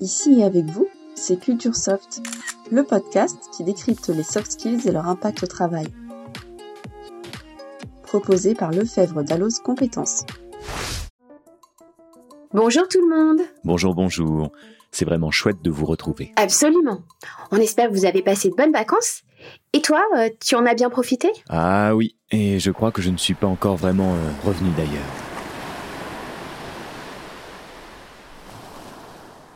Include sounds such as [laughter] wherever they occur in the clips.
Ici et avec vous, c'est Culture Soft, le podcast qui décrypte les soft skills et leur impact au travail. Proposé par Lefebvre Dalloz Compétences. Bonjour tout le monde Bonjour, bonjour. C'est vraiment chouette de vous retrouver. Absolument. On espère que vous avez passé de bonnes vacances. Et toi, euh, tu en as bien profité? Ah oui, et je crois que je ne suis pas encore vraiment euh, revenu d'ailleurs.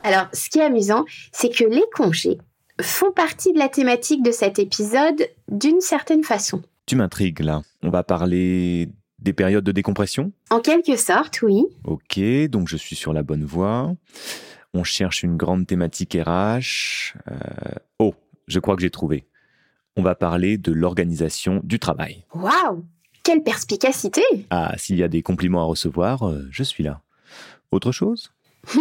Alors, ce qui est amusant, c'est que les congés font partie de la thématique de cet épisode d'une certaine façon. Tu m'intrigues là. On va parler des périodes de décompression? En quelque sorte, oui. Ok, donc je suis sur la bonne voie. On cherche une grande thématique RH. Euh, Oh, je crois que j'ai trouvé. On va parler de l'organisation du travail. Waouh Quelle perspicacité Ah, s'il y a des compliments à recevoir, euh, je suis là. Autre chose? [laughs]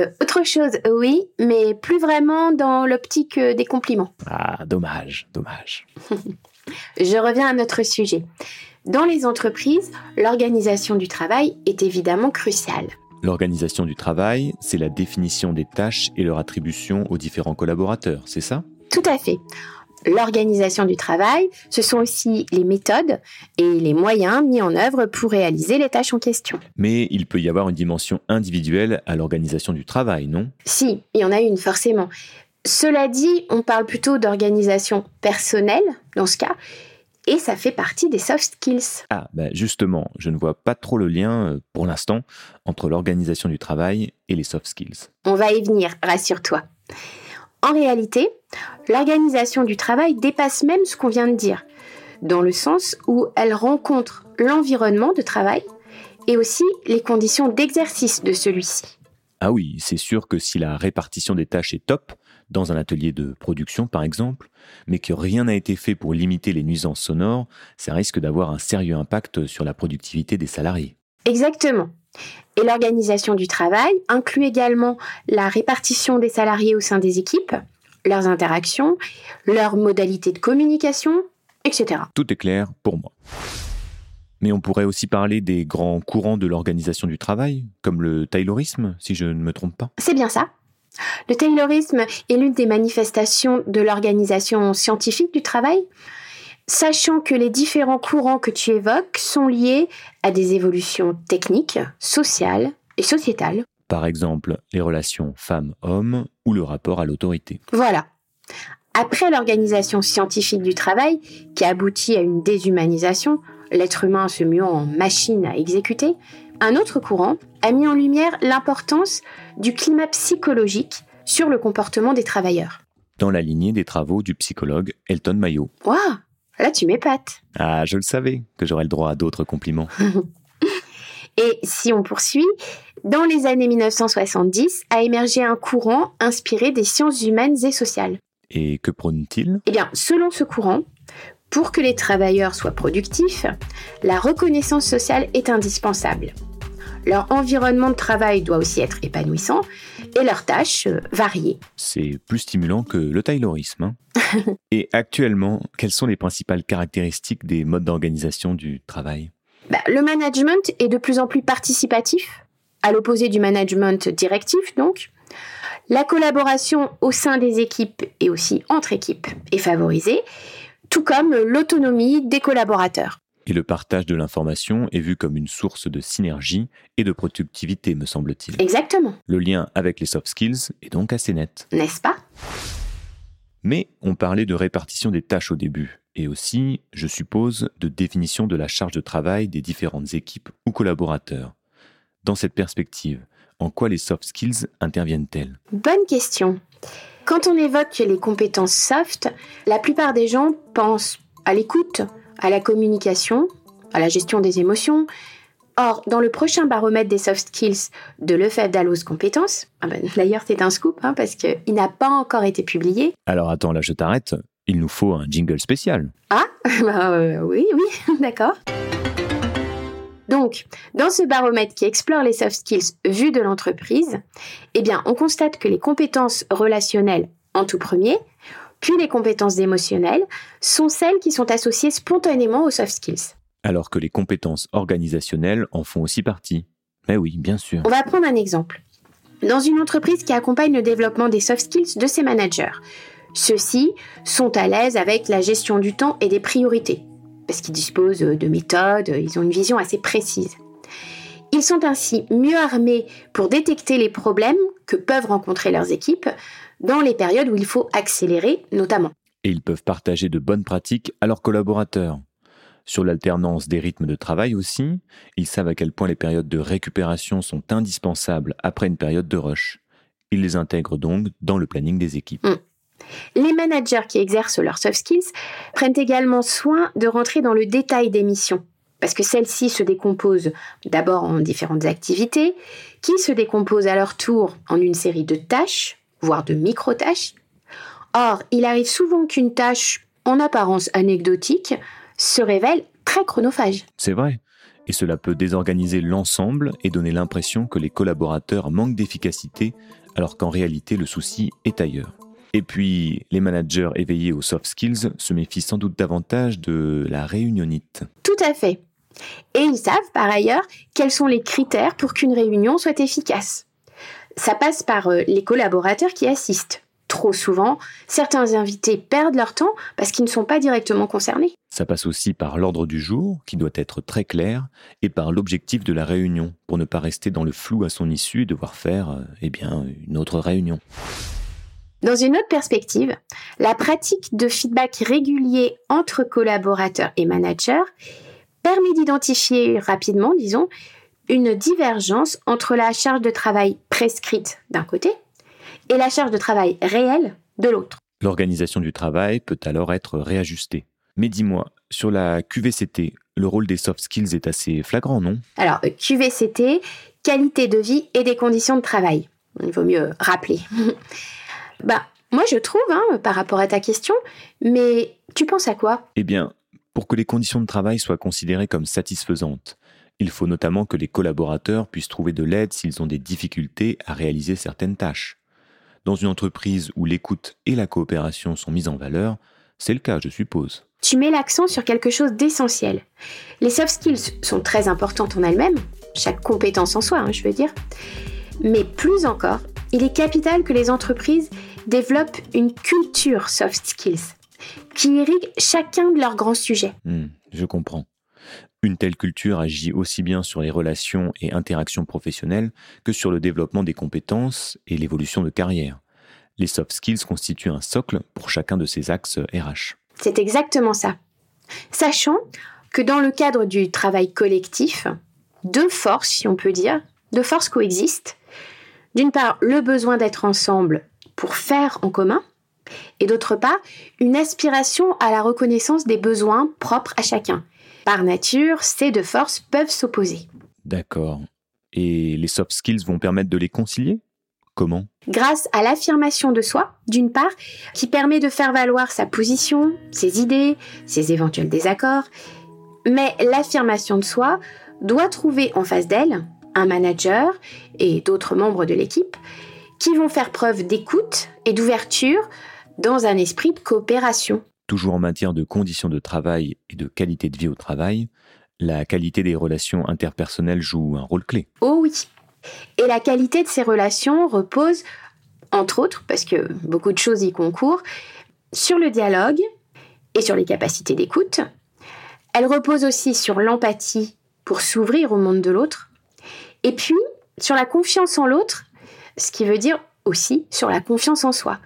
Euh, Autre chose, oui, mais plus vraiment dans l'optique euh, des compliments. Ah, dommage, dommage. [laughs] Je reviens à notre sujet. Dans les entreprises, l'organisation du travail est évidemment cruciale. L'organisation du travail, c'est la définition des tâches et leur attribution aux différents collaborateurs, c'est ça? Tout à fait. L'organisation du travail, ce sont aussi les méthodes et les moyens mis en œuvre pour réaliser les tâches en question. Mais il peut y avoir une dimension individuelle à l'organisation du travail, non? Si, il y en a une forcément. Cela dit, on parle plutôt d'organisation personnelle dans ce cas, et ça fait partie des soft skills. Ah, ben justement, je ne vois pas trop le lien, euh, pour l'instant, entre l'organisation du travail et les soft skills. On va y venir, rassure-toi. En réalité, l'organisation du travail dépasse même ce qu'on vient de dire, dans le sens où elle rencontre l'environnement de travail et aussi les conditions d'exercice de celui-ci. Ah oui, c'est sûr que si la répartition des tâches est top, dans un atelier de production par exemple, mais que rien n'a été fait pour limiter les nuisances sonores, ça risque d'avoir un sérieux impact sur la productivité des salariés. Exactement. Et l'organisation du travail inclut également la répartition des salariés au sein des équipes, leurs interactions, leurs modalités de communication, etc. Tout est clair pour moi. Mais on pourrait aussi parler des grands courants de l'organisation du travail, comme le taylorisme, si je ne me trompe pas. C'est bien ça. Le taylorisme est l'une des manifestations de l'organisation scientifique du travail, sachant que les différents courants que tu évoques sont liés à des évolutions techniques, sociales et sociétales. Par exemple, les relations femmes-hommes ou le rapport à l'autorité. Voilà. Après l'organisation scientifique du travail, qui aboutit à une déshumanisation, l'être humain se muant en machine à exécuter, un autre courant a mis en lumière l'importance du climat psychologique sur le comportement des travailleurs. Dans la lignée des travaux du psychologue Elton Mayo. Waouh Là, tu m'épates. Ah, je le savais que j'aurais le droit à d'autres compliments. [laughs] Et si on poursuit, dans les années 1970 a émergé un courant inspiré des sciences humaines et sociales. Et que prône-t-il? Eh bien, selon ce courant, pour que les travailleurs soient productifs, la reconnaissance sociale est indispensable. Leur environnement de travail doit aussi être épanouissant et leurs tâches euh, variées. C'est plus stimulant que le taylorisme. hein. [laughs] Et actuellement, quelles sont les principales caractéristiques des modes d'organisation du travail? Bah, le management est de plus en plus participatif, à l'opposé du management directif donc. La collaboration au sein des équipes et aussi entre équipes est favorisée, tout comme l'autonomie des collaborateurs. Et le partage de l'information est vu comme une source de synergie et de productivité, me semble-t-il. Exactement, Le lien avec les soft skills est donc assez net. n'est-ce pas? Mais on parlait de répartition des tâches au début, et aussi, je suppose, de définition de la charge de travail des différentes équipes ou collaborateurs. Dans cette perspective, en quoi les soft skills interviennent-elles? Bonne question. Quand on évoque les compétences soft, la plupart des gens pensent à l'écoute, à la communication, à la gestion des émotions. Or, dans le prochain baromètre des soft skills de Lefebvre Dalloz Compétences, ah ben, d'ailleurs c'est un scoop hein, parce qu'il n'a pas encore été publié. Alors attends, là je t'arrête, il nous faut un jingle spécial. Ah, [laughs] bah, euh, oui, oui, [laughs] d'accord. Donc, dans ce baromètre qui explore les soft skills vus de l'entreprise, eh bien, on constate que les compétences relationnelles en tout premier, puis les compétences émotionnelles, sont celles qui sont associées spontanément aux soft skills. Alors que les compétences organisationnelles en font aussi partie. Mais oui, bien sûr. On va prendre un exemple. dans une entreprise qui accompagne le développement des soft skills de ses managers. Ceux-ci sont à l'aise avec la gestion du temps et des priorités, parce qu'ils disposent de méthodes, ils ont une vision assez précise. Ils sont ainsi mieux armés pour détecter les problèmes que peuvent rencontrer leurs équipes dans les périodes où il faut accélérer notamment. Et ils peuvent partager de bonnes pratiques à leurs collaborateurs. Sur l'alternance des rythmes de travail aussi, ils savent à quel point les périodes de récupération sont indispensables après une période de rush. Ils les intègrent donc dans le planning des équipes. Mm. Les managers qui exercent leurs soft skills prennent également soin de rentrer dans le détail des missions, parce que celles-ci se décomposent d'abord en différentes activités, qui se décomposent à leur tour en une série de tâches, voire de micro-tâches. Or, il arrive souvent qu'une tâche, en apparence anecdotique, se révèle très chronophage. C'est vrai. Et cela peut désorganiser l'ensemble et donner l'impression que les collaborateurs manquent d'efficacité, alors qu'en réalité le souci est ailleurs. Et puis, les managers éveillés aux soft skills se méfient sans doute davantage de la réunionite. Tout à fait. Et ils savent par ailleurs quels sont les critères pour qu'une réunion soit efficace. Ça passe par euh, les collaborateurs qui assistent. Trop souvent, certains invités perdent leur temps parce qu'ils ne sont pas directement concernés. Ça passe aussi par l'ordre du jour, qui doit être très clair, et par l'objectif de la réunion, pour ne pas rester dans le flou à son issue et devoir faire euh, eh bien, une autre réunion. Dans une autre perspective, la pratique de feedback régulier entre collaborateurs et managers permet d'identifier rapidement, disons, une divergence entre la charge de travail prescrite d'un côté et la charge de travail réelle de l'autre. L'organisation du travail peut alors être réajustée. Mais dis-moi, sur la QVCT, le rôle des soft skills est assez flagrant, non? Alors, QVCT, qualité de vie et des conditions de travail. Il vaut mieux rappeler. [laughs] bah, moi je trouve, hein, par rapport à ta question, mais tu penses à quoi? Eh bien, pour que les conditions de travail soient considérées comme satisfaisantes, il faut notamment que les collaborateurs puissent trouver de l'aide s'ils ont des difficultés à réaliser certaines tâches. Dans une entreprise où l'écoute et la coopération sont mises en valeur, c'est le cas, je suppose. Tu mets l'accent sur quelque chose d'essentiel. Les soft skills sont très importantes en elles-mêmes, chaque compétence en soi, hein, je veux dire. Mais plus encore, il est capital que les entreprises développent une culture soft skills qui irriguent chacun de leurs grands sujets. Hmm, je comprends. Une telle culture agit aussi bien sur les relations et interactions professionnelles que sur le développement des compétences et l'évolution de carrière. Les soft skills constituent un socle pour chacun de ces axes RH. C'est exactement ça. Sachant que dans le cadre du travail collectif, deux forces, si on peut dire, deux forces coexistent. D'une part, le besoin d'être ensemble pour faire en commun, et d'autre part, une aspiration à la reconnaissance des besoins propres à chacun. Par nature, ces deux forces peuvent s'opposer. D'accord. Et les soft skills vont permettre de les concilier? Comment? Grâce à l'affirmation de soi, d'une part, qui permet de faire valoir sa position, ses idées, ses éventuels désaccords, mais l'affirmation de soi doit trouver en face d'elle un manager et d'autres membres de l'équipe qui vont faire preuve d'écoute et d'ouverture dans un esprit de coopération. Toujours en matière de conditions de travail et de qualité de vie au travail, la qualité des relations interpersonnelles joue un rôle clé. Oh oui. Et la qualité de ces relations repose, entre autres, parce que beaucoup de choses y concourent, sur le dialogue et sur les capacités d'écoute. Elle repose aussi sur l'empathie pour s'ouvrir au monde de l'autre. Et puis, sur la confiance en l'autre, ce qui veut dire aussi sur la confiance en soi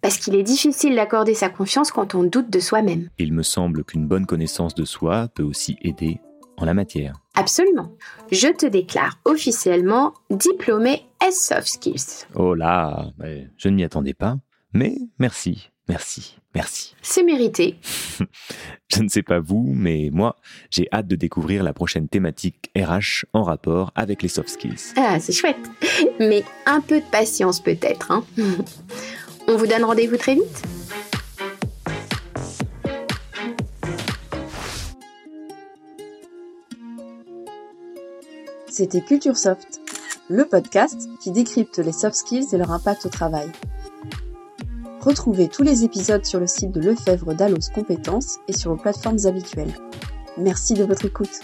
parce qu'il est difficile d'accorder sa confiance quand on doute de soi-même. Il me semble qu'une bonne connaissance de soi peut aussi aider en la matière. Absolument. Je te déclare officiellement diplômé S Soft Skills. Oh là, je ne m'y attendais pas, mais merci, merci, merci. C'est mérité. [laughs] je ne sais pas vous, mais moi, j'ai hâte de découvrir la prochaine thématique RH en rapport avec les soft skills. Ah, c'est chouette. Mais un peu de patience peut-être. Hein [laughs] On vous donne rendez-vous très vite C'était Culture Soft, le podcast qui décrypte les soft skills et leur impact au travail. Retrouvez tous les épisodes sur le site de Lefebvre d'Allos Compétences et sur vos plateformes habituelles. Merci de votre écoute.